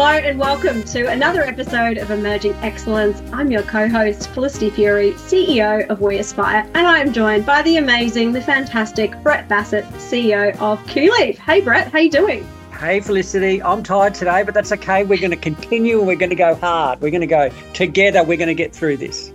Hello and welcome to another episode of Emerging Excellence. I'm your co-host Felicity Fury, CEO of We Aspire, and I am joined by the amazing, the fantastic Brett Bassett, CEO of QLeaf. Hey Brett, how you doing? Hey Felicity, I'm tired today, but that's okay. We're going to continue and we're going to go hard. We're going to go together. We're going to get through this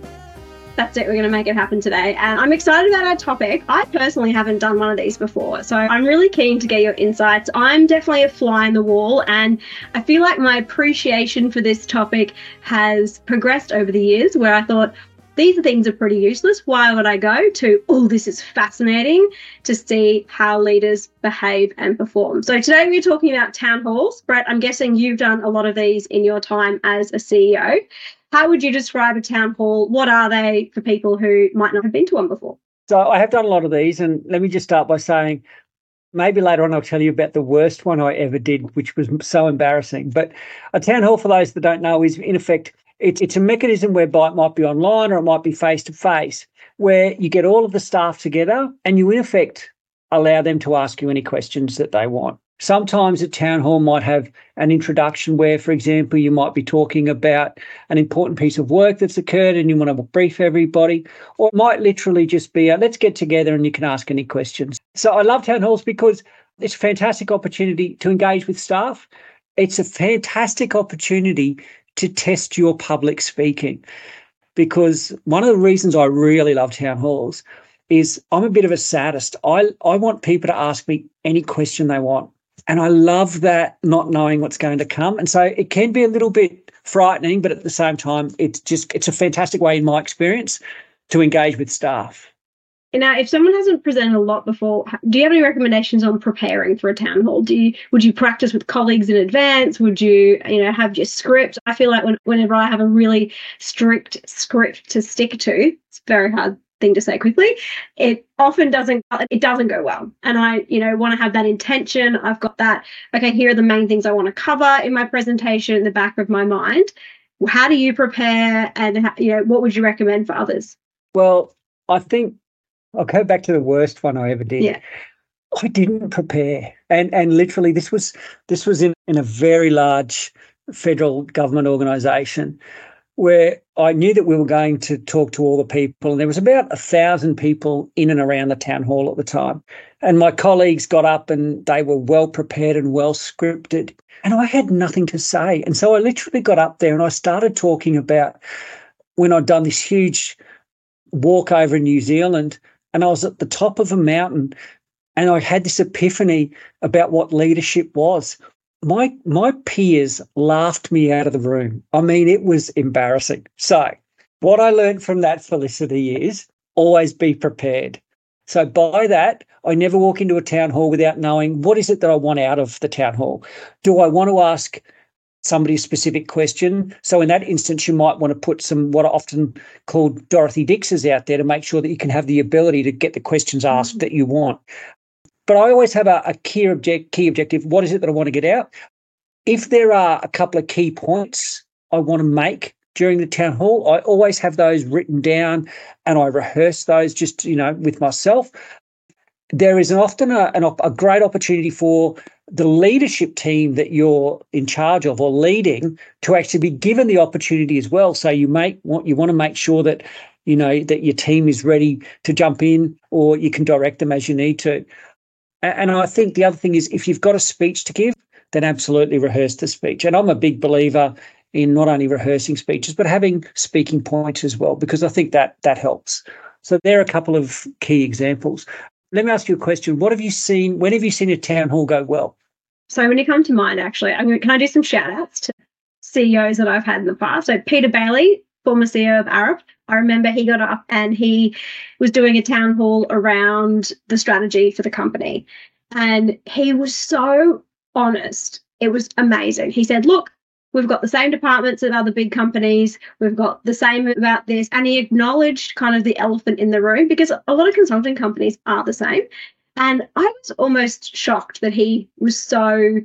that's it. We're going to make it happen today. And I'm excited about our topic. I personally haven't done one of these before. So I'm really keen to get your insights. I'm definitely a fly in the wall. And I feel like my appreciation for this topic has progressed over the years where I thought, these things are pretty useless. Why would I go to, oh, this is fascinating to see how leaders behave and perform? So today we're talking about town halls. Brett, I'm guessing you've done a lot of these in your time as a CEO. How would you describe a town hall? What are they for people who might not have been to one before? So I have done a lot of these, and let me just start by saying maybe later on I'll tell you about the worst one I ever did, which was so embarrassing. But a town hall, for those that don't know, is in effect it's it's a mechanism whereby it might be online or it might be face to face, where you get all of the staff together and you in effect allow them to ask you any questions that they want. Sometimes a town hall might have an introduction where, for example, you might be talking about an important piece of work that's occurred and you want to brief everybody, or it might literally just be a, let's get together and you can ask any questions. So I love town halls because it's a fantastic opportunity to engage with staff. It's a fantastic opportunity to test your public speaking. Because one of the reasons I really love town halls is I'm a bit of a sadist. I, I want people to ask me any question they want. And I love that not knowing what's going to come. And so it can be a little bit frightening, but at the same time, it's just it's a fantastic way, in my experience, to engage with staff. Now, if someone hasn't presented a lot before, do you have any recommendations on preparing for a town hall? Do you would you practice with colleagues in advance? Would you, you know, have your script? I feel like when, whenever I have a really strict script to stick to, it's very hard thing to say quickly it often doesn't it doesn't go well. And i you know want to have that intention. I've got that okay here are the main things i want to cover in my presentation in the back of my mind. How do you prepare? And how, you know what would you recommend for others? Well i think i'll go back to the worst one i ever did. Yeah. i didn't prepare. And and literally this was this was in in a very large federal government organization where I knew that we were going to talk to all the people, and there was about a thousand people in and around the town hall at the time. And my colleagues got up and they were well prepared and well scripted, and I had nothing to say. And so I literally got up there and I started talking about when I'd done this huge walk over in New Zealand, and I was at the top of a mountain, and I had this epiphany about what leadership was my my peers laughed me out of the room. I mean, it was embarrassing. So, what I learned from that, Felicity, is always be prepared. So, by that, I never walk into a town hall without knowing what is it that I want out of the town hall. Do I want to ask somebody a specific question? So, in that instance, you might want to put some what are often called Dorothy Dixes out there to make sure that you can have the ability to get the questions asked mm-hmm. that you want. But I always have a, a key object key objective. What is it that I want to get out? If there are a couple of key points I want to make during the town hall, I always have those written down and I rehearse those just, you know, with myself. There is often a, an, a great opportunity for the leadership team that you're in charge of or leading to actually be given the opportunity as well. So you make what you want to make sure that you know that your team is ready to jump in or you can direct them as you need to. And I think the other thing is if you've got a speech to give, then absolutely rehearse the speech. And I'm a big believer in not only rehearsing speeches, but having speaking points as well, because I think that that helps. So there are a couple of key examples. Let me ask you a question. What have you seen? When have you seen a town hall go well? So when you come to mind, actually, I'm going to, can I do some shout outs to CEOs that I've had in the past? So Peter Bailey, former CEO of Arup, I remember he got up and he was doing a town hall around the strategy for the company. And he was so honest. It was amazing. He said, Look, we've got the same departments at other big companies. We've got the same about this. And he acknowledged kind of the elephant in the room because a lot of consulting companies are the same. And I was almost shocked that he was so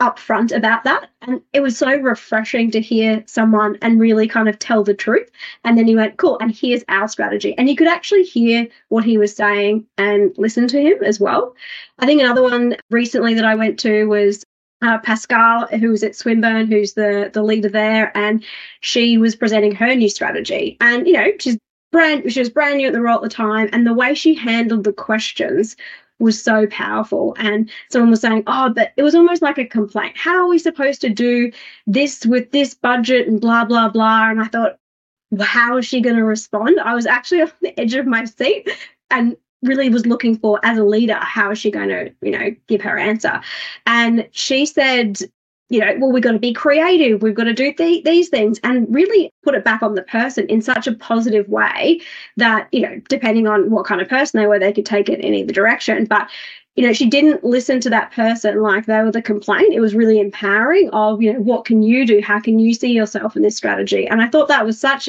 upfront about that. And it was so refreshing to hear someone and really kind of tell the truth. And then he went, cool, and here's our strategy. And you could actually hear what he was saying and listen to him as well. I think another one recently that I went to was uh, Pascale, who was at Swinburne, who's the the leader there, and she was presenting her new strategy. And you know, she's brand she was brand new at the role at the time, and the way she handled the questions was so powerful. And someone was saying, "Oh, but it was almost like a complaint. How are we supposed to do this with this budget and blah blah blah?" And I thought, how is she going to respond? I was actually on the edge of my seat and really was looking for as a leader how is she going to you know give her answer and she said you know well we've got to be creative we've got to do th- these things and really put it back on the person in such a positive way that you know depending on what kind of person they were they could take it in either direction. But you know she didn't listen to that person like they were the complaint. It was really empowering of you know what can you do? How can you see yourself in this strategy? And i thought that was such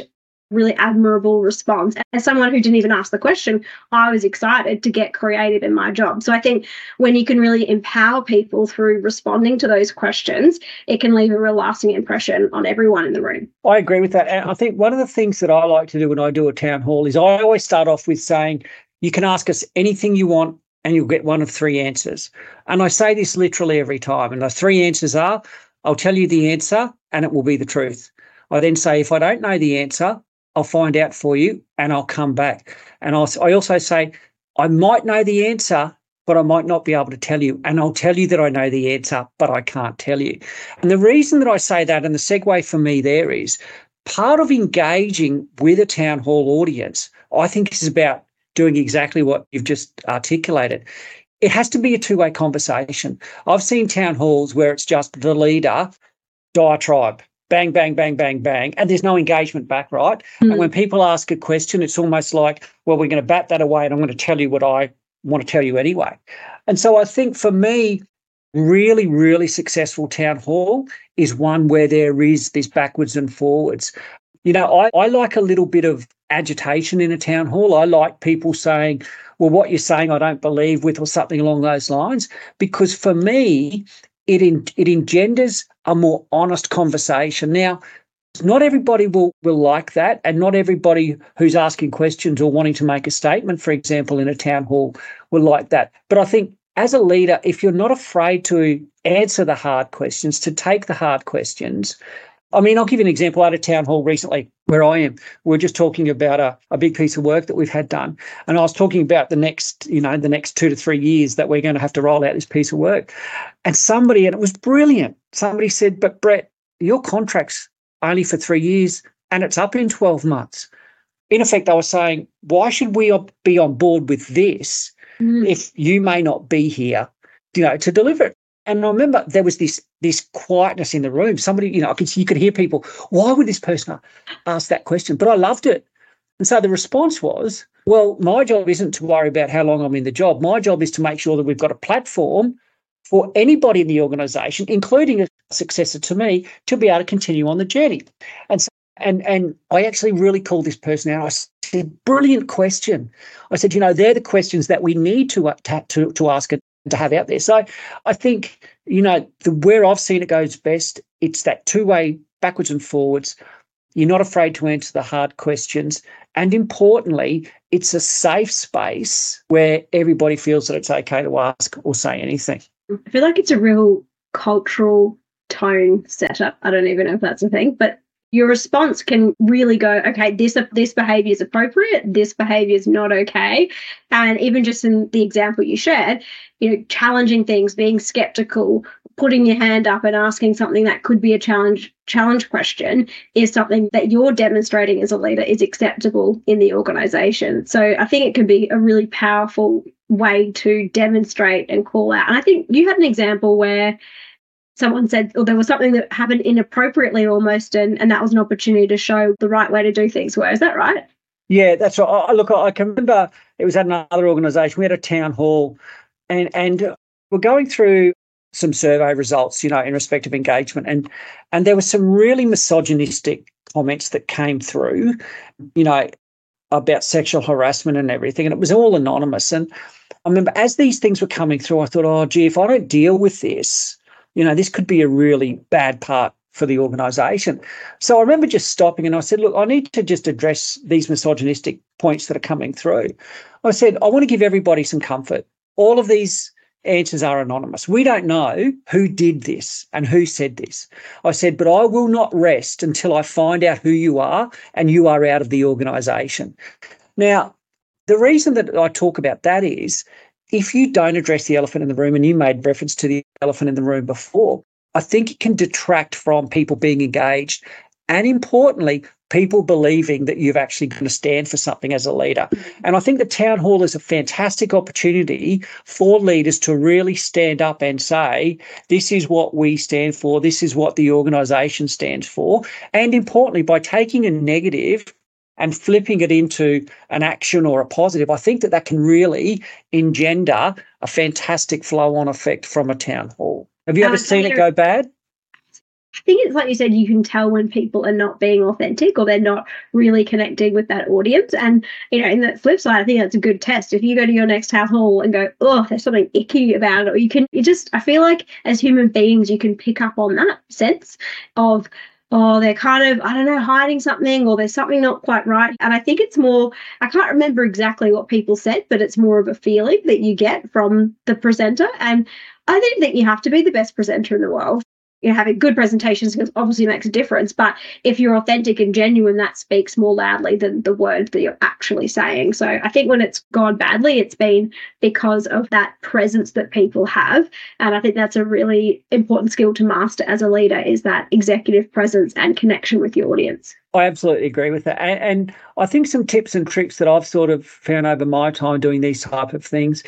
really admirable response. As someone who didn't even ask the question, I was excited to get creative in my job. So I think when you can really empower people through responding to those questions, it can leave a real lasting impression on everyone in the room. I agree with that. And I think one of the things that I like to do when I do a town hall is I always start off with saying, you can ask us anything you want and you'll get one of three answers. And I say this literally every time. And the three answers are I'll tell you the answer and it will be the truth. I then say, if I don't know the answer, I'll find out for you and I'll come back. And I'll, I also say, I might know the answer, but I might not be able to tell you. And I'll tell you that I know the answer, but I can't tell you. And the reason that I say that, and the segue for me there is part of engaging with a town hall audience, I think is about doing exactly what you've just articulated. It has to be a two way conversation. I've seen town halls where it's just the leader diatribe bang, bang, bang, bang, bang, and there's no engagement back, right? Mm. And when people ask a question, it's almost like, well, we're going to bat that away and I'm going to tell you what I want to tell you anyway. And so I think for me, really, really successful town hall is one where there is this backwards and forwards. You know, I, I like a little bit of agitation in a town hall. I like people saying, well, what you're saying, I don't believe with, or something along those lines. Because for me, it in, it engenders a more honest conversation. Now, not everybody will will like that, and not everybody who's asking questions or wanting to make a statement, for example, in a town hall, will like that. But I think as a leader, if you're not afraid to answer the hard questions, to take the hard questions, I mean, I'll give you an example. out of town hall recently where I am, we are just talking about a, a big piece of work that we've had done. And I was talking about the next, you know, the next two to three years that we're going to have to roll out this piece of work. And somebody, and it was brilliant, somebody said, But Brett, your contract's only for three years and it's up in 12 months. In effect, I was saying, why should we be on board with this mm. if you may not be here, you know, to deliver it? And I remember there was this this quietness in the room. Somebody, you know, I could you could hear people. Why would this person ask that question? But I loved it. And so the response was, well, my job isn't to worry about how long I'm in the job. My job is to make sure that we've got a platform for anybody in the organisation, including a successor to me, to be able to continue on the journey. And so, and and I actually really called this person out. I said, "Brilliant question." I said, "You know, they're the questions that we need to uh, to to ask to have out there. So I think, you know, the where I've seen it goes best, it's that two-way backwards and forwards. You're not afraid to answer the hard questions. And importantly, it's a safe space where everybody feels that it's okay to ask or say anything. I feel like it's a real cultural tone setup. I don't even know if that's a thing, but your response can really go okay this this behavior is appropriate this behavior is not okay and even just in the example you shared you know challenging things being skeptical putting your hand up and asking something that could be a challenge challenge question is something that you're demonstrating as a leader is acceptable in the organization. So i think it can be a really powerful way to demonstrate and call out. And i think you had an example where someone said or there was something that happened inappropriately almost and, and that was an opportunity to show the right way to do things. Where is that right? Yeah that's right. I, look i can remember it was at another organization. We had a town hall and and we're going through some survey results you know in respect of engagement and and there were some really misogynistic comments that came through you know about sexual harassment and everything and it was all anonymous and i remember as these things were coming through i thought oh gee if i don't deal with this you know, this could be a really bad part for the organization. So I remember just stopping and I said, look, I need to just address these misogynistic points that are coming through. I said, I want to give everybody some comfort. All of these answers are anonymous. We don't know who did this and who said this. I said, but I will not rest until I find out who you are and you are out of the organisation. Now, the reason that I talk about that is if you don't address the elephant in the room, and you made reference to the elephant in the room before, I think it can detract from people being engaged. And importantly, people believing that you've actually going to stand for something as a leader. Mm-hmm. And I think the town hall is a fantastic opportunity for leaders to really stand up and say, this is what we stand for, this is what the organisation stands for. And importantly, by taking a negative and flipping it into an action or a positive, I think that that can really engender a fantastic flow on effect from a town hall. Have you ever um, seen it go bad? I think it's like you said, you can tell when people are not being authentic or they're not really connecting with that audience. And, you know, in the flip side, I think that's a good test. If you go to your next town hall and go, oh, there's something icky about it, or you can, you just, I feel like as human beings, you can pick up on that sense of, oh, they're kind of, I don't know, hiding something or there's something not quite right. And I think it's more, I can't remember exactly what people said, but it's more of a feeling that you get from the presenter. And I don't think you have to be the best presenter in the world. You know, having good presentations obviously makes a difference, but if you're authentic and genuine, that speaks more loudly than the words that you're actually saying. So I think when it's gone badly, it's been because of that presence that people have, and I think that's a really important skill to master as a leader is that executive presence and connection with your audience. I absolutely agree with that, and, and I think some tips and tricks that I've sort of found over my time doing these type of things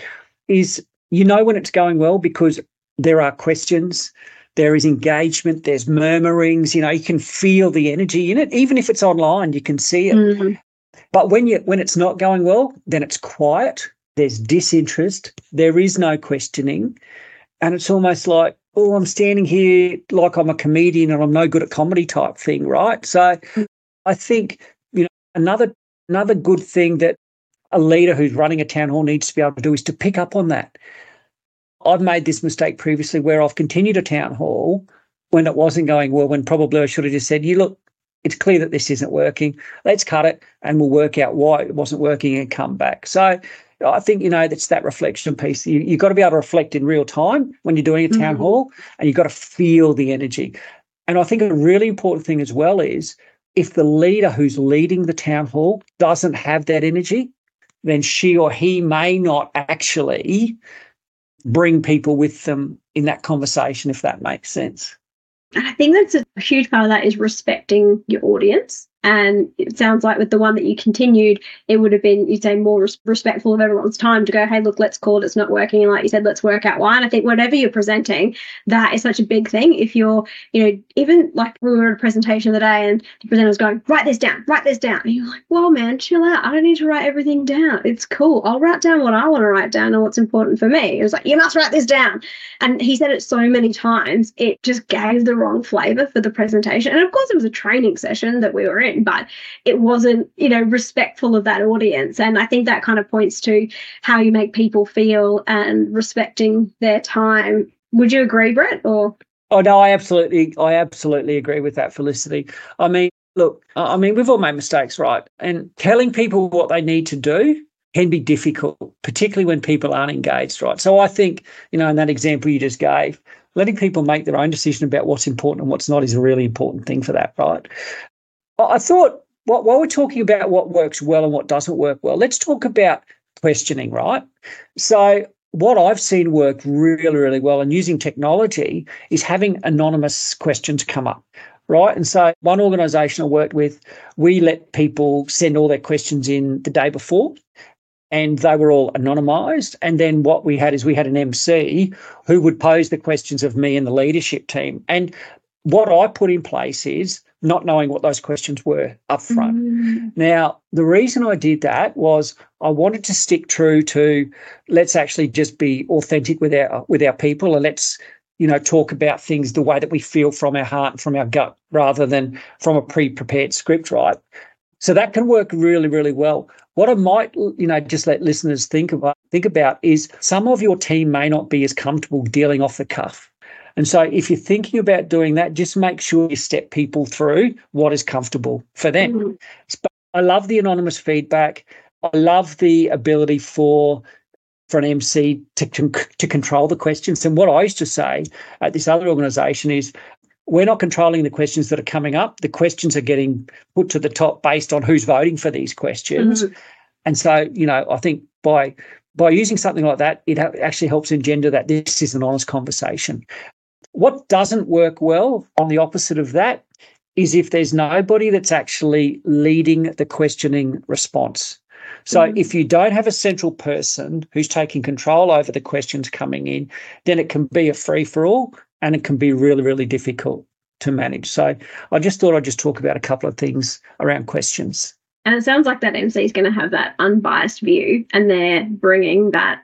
is you know when it's going well because there are questions, there is engagement, there's murmurings, you know, you can feel the energy in it. Even if it's online, you can see it. Mm-hmm. But when you when it's not going well, then it's quiet, there's disinterest, there is no questioning. And it's almost like, oh, I'm standing here like I'm a comedian and I'm no good at comedy type thing, right? So I think, you know, another another good thing that a leader who's running a town hall needs to be able to do is to pick up on that. I've made this mistake previously where I've continued a town hall when it wasn't going well, when probably I should have just said, you look, it's clear that this isn't working. Let's cut it and we'll work out why it wasn't working and come back. So I think, you know, that's that reflection piece. You, you've got to be able to reflect in real time when you're doing a town mm-hmm. hall and you've got to feel the energy. And I think a really important thing as well is if the leader who's leading the town hall doesn't have that energy, then she or he may not actually bring people with them in that conversation, if that makes sense. I think that's a huge part of that is respecting your audience and it sounds like with the one that you continued, it would have been, you'd say, more res- respectful of everyone's time to go, hey, look, let's call it, it's not working. And like you said, let's work out why. And I think whatever you're presenting, that is such a big thing. If you're, you know, even like we were at a presentation the day and the presenter was going, write this down, write this down. And you're like, well, man, chill out. I don't need to write everything down. It's cool. I'll write down what I want to write down and what's important for me. It was like, you must write this down. And he said it so many times, it just gave the wrong flavor for the presentation. And of course, it was a training session that we were in but it wasn't, you know, respectful of that audience. And I think that kind of points to how you make people feel and respecting their time. Would you agree, Brett? Or Oh no, I absolutely, I absolutely agree with that, Felicity. I mean, look, I mean, we've all made mistakes, right? And telling people what they need to do can be difficult, particularly when people aren't engaged, right? So I think, you know, in that example you just gave, letting people make their own decision about what's important and what's not is a really important thing for that, right? I thought while we're talking about what works well and what doesn't work well, let's talk about questioning, right? So, what I've seen work really, really well and using technology is having anonymous questions come up, right? And so, one organization I worked with, we let people send all their questions in the day before and they were all anonymized. And then what we had is we had an MC who would pose the questions of me and the leadership team. And what I put in place is not knowing what those questions were up front. Mm. Now, the reason I did that was I wanted to stick true to let's actually just be authentic with our with our people and let's you know talk about things the way that we feel from our heart and from our gut rather than from a pre-prepared script, right? So that can work really, really well. What I might, you know, just let listeners think about think about is some of your team may not be as comfortable dealing off the cuff and so if you're thinking about doing that, just make sure you step people through what is comfortable for them. Mm-hmm. I love the anonymous feedback. I love the ability for for an MC to, to, control the questions. And what I used to say at this other organisation is we're not controlling the questions that are coming up. The questions are getting put to the top based on who's voting for these questions. Mm-hmm. And so, you know, I think by by using something like that, it actually helps engender that this is an honest conversation. What doesn't work well on the opposite of that is if there's nobody that's actually leading the questioning response. So mm-hmm. if you don't have a central person who's taking control over the questions coming in, then it can be a free for all and it can be really, really difficult to manage. So I just thought I'd just talk about a couple of things around questions. And it sounds like that MC is going to have that unbiased view and they're bringing that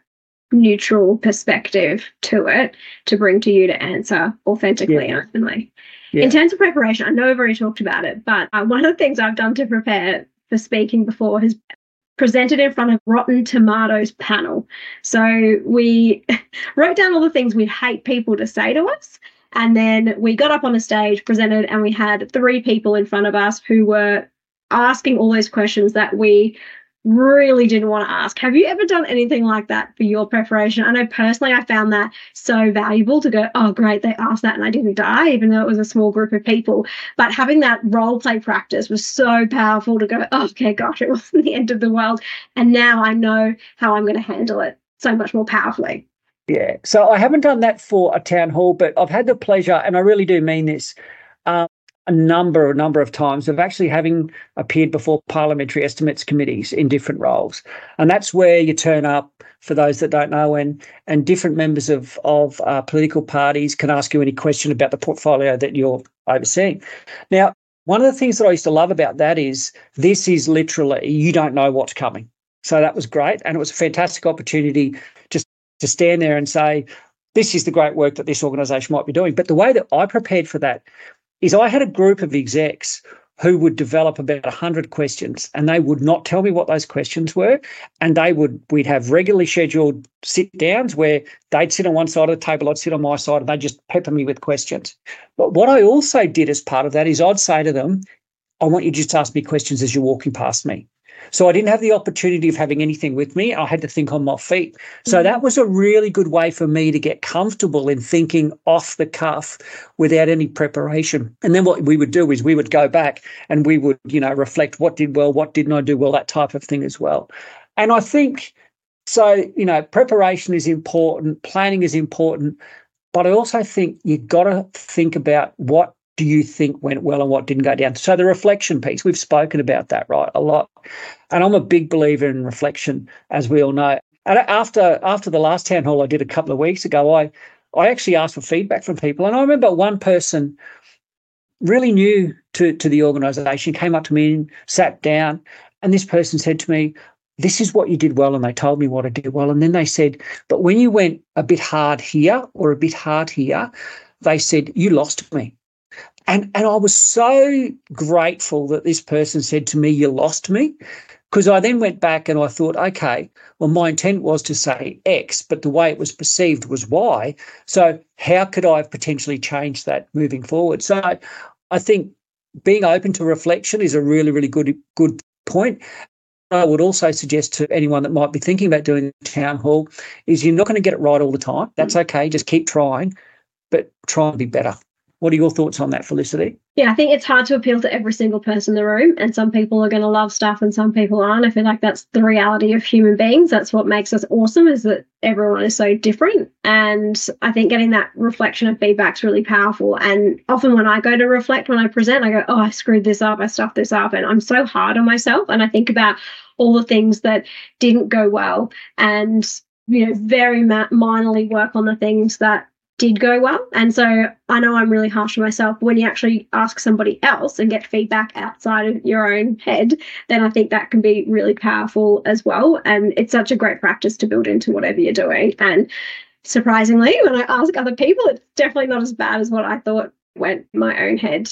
neutral perspective to it to bring to you to answer authentically yeah. and openly. Yeah. In terms of preparation, I know I've already talked about it, but uh, one of the things I've done to prepare for speaking before has presented in front of Rotten Tomatoes panel. So we wrote down all the things we'd hate people to say to us. And then we got up on a stage, presented, and we had three people in front of us who were asking all those questions that we really didn't want to ask. Have you ever done anything like that for your preparation? I know personally I found that so valuable to go, oh, great, they asked that and I didn't die, even though it was a small group of people. But having that role play practice was so powerful to go, oh, okay, gosh, it wasn't the end of the world. And now I know how I'm going to handle it so much more powerfully. Yeah. So I haven't done that for a town hall, but I've had the pleasure, and I really do mean this. Um, a number, a number of times of actually having appeared before parliamentary estimates committees in different roles, and that's where you turn up. For those that don't know, and and different members of of uh, political parties can ask you any question about the portfolio that you're overseeing. Now, one of the things that I used to love about that is this is literally you don't know what's coming. So that was great, and it was a fantastic opportunity just to stand there and say, this is the great work that this organisation might be doing. But the way that I prepared for that is I had a group of execs who would develop about 100 questions and they would not tell me what those questions were. And they would we'd have regularly scheduled sit downs where they'd sit on one side of the table i'd sit on my side and they'd just pepper me with questions. But what i also did as part of that is i'd say to them i want you to just ask me questions as you're walking past me so I didn't have the opportunity of having anything with me. I had to think on my feet. So mm-hmm. that was a really good way for me to get comfortable in thinking off the cuff without any preparation. And then what we would do is we would go back and we would, you know, reflect what did well, what didn't I do well, that type of thing as well. And I think so, you know, preparation is important, planning is important, but I also think you've got to think about what do you think went well and what didn't go down? So the reflection piece, we've spoken about that, right, a lot. And I'm a big believer in reflection, as we all know. And after after the last town hall I did a couple of weeks ago, I I actually asked for feedback from people. And I remember one person really new to, to the organization came up to me and sat down. And this person said to me, This is what you did well. And they told me what I did well. And then they said, But when you went a bit hard here or a bit hard here, they said, You lost me. And, and I was so grateful that this person said to me, You lost me. Because I then went back and I thought, okay, well, my intent was to say X, but the way it was perceived was Y. So, how could I have potentially changed that moving forward? So, I think being open to reflection is a really, really good, good point. I would also suggest to anyone that might be thinking about doing a town hall is you're not going to get it right all the time. That's mm. okay. Just keep trying, but try and be better. What are your thoughts on that, Felicity? Yeah, I think it's hard to appeal to every single person in the room, and some people are going to love stuff and some people aren't. I feel like that's the reality of human beings. That's what makes us awesome is that everyone is so different. And I think getting that reflection of feedback is really powerful. And often when I go to reflect, when I present, I go, oh, I screwed this up, I stuffed this up. And I'm so hard on myself. And I think about all the things that didn't go well and you know very ma- minorly work on the things that did go well. And so I know I'm really harsh on myself. When you actually ask somebody else and get feedback outside of your own head, then I think that can be really powerful as well. And it's such a great practice to build into whatever you're doing. And surprisingly, when I ask other people, it's definitely not as bad as what I thought went my own head.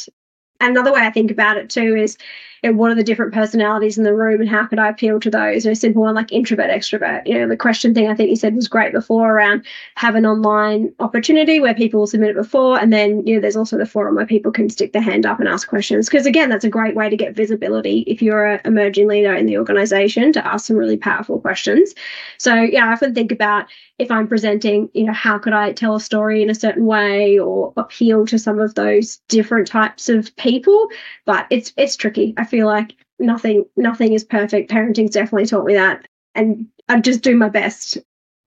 Another way I think about it too is you know, what are the different personalities in the room and how could I appeal to those? You know, simple one like introvert, extrovert. You know, the question thing I think you said was great before around have an online opportunity where people submit it before. And then, you know, there's also the forum where people can stick their hand up and ask questions. Because again, that's a great way to get visibility if you're an emerging leader in the organization to ask some really powerful questions. So yeah, I often think about if I'm presenting, you know, how could I tell a story in a certain way or appeal to some of those different types of people? But it's it's tricky. I feel like nothing nothing is perfect. Parenting's definitely taught me that, and I just do my best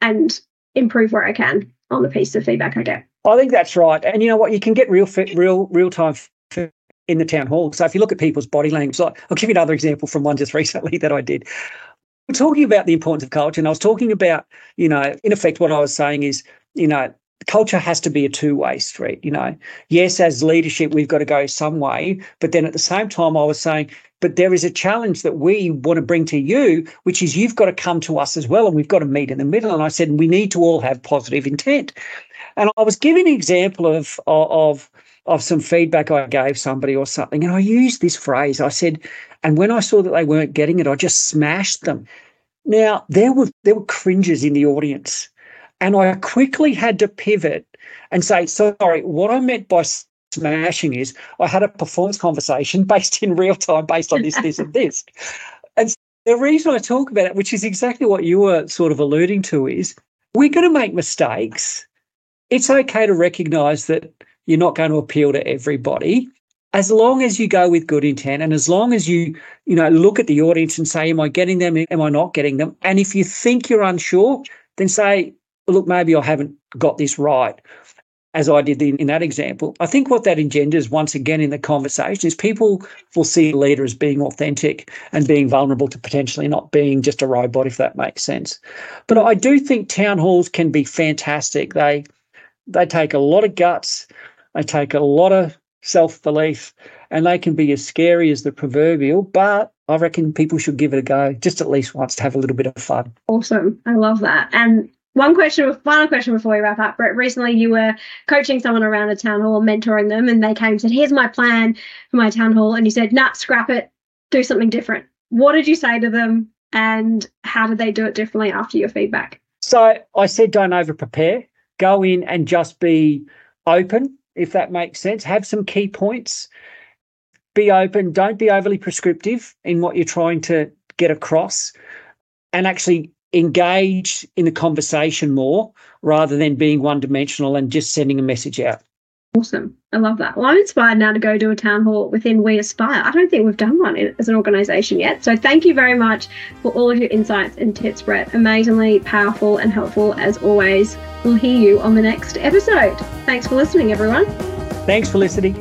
and improve where I can on the piece of feedback I get. I think that's right, and you know what, you can get real fit, real real time in the town hall. So if you look at people's body language, like, I'll give you another example from one just recently that I did talking about the importance of culture, and I was talking about, you know, in effect, what I was saying is, you know, culture has to be a two-way street. You know, yes, as leadership, we've got to go some way, but then at the same time, I was saying, but there is a challenge that we want to bring to you, which is you've got to come to us as well, and we've got to meet in the middle. And I said we need to all have positive intent. And I was giving an example of of of some feedback I gave somebody or something, and I used this phrase. I said, and when I saw that they weren't getting it, I just smashed them. Now there were there were cringes in the audience, and I quickly had to pivot and say, sorry, what I meant by smashing is I had a performance conversation based in real time, based on this, this, and this. And the reason I talk about it, which is exactly what you were sort of alluding to, is we're going to make mistakes. It's okay to recognize that you're not going to appeal to everybody. As long as you go with good intent and as long as you you know look at the audience and say am i getting them? Am i not getting them? And if you think you're unsure then say look maybe i haven't got this right as i did in, in that example. I think what that engenders once again in the conversation is people will see a leader as being authentic and being vulnerable to potentially not being just a robot if that makes sense. But i do think town halls can be fantastic. They they take a lot of guts they take a lot of self belief, and they can be as scary as the proverbial, but I reckon people should give it a go just at least once to have a little bit of fun. Awesome. I love that. And one question, final question before we wrap up. Brett, recently you were coaching someone around a town hall, mentoring them, and they came and said, Here's my plan for my town hall. And you said, Nah, scrap it, do something different. What did you say to them? And how did they do it differently after your feedback? So I said, Don't over prepare, go in and just be open if that makes sense. Have some key points. Be open. Don't be overly prescriptive in what you're trying to get across. And actually engage in the conversation more rather than being one dimensional and just sending a message out. Awesome. I love that. Well, I'm inspired now to go do a town hall within We Aspire. I don't think we've done one as an organisation yet. So thank you very much for all of your insights and tips, Brett. Amazingly powerful and helpful as always. We'll hear you on the next episode. Thanks for listening, everyone. Thanks for listening.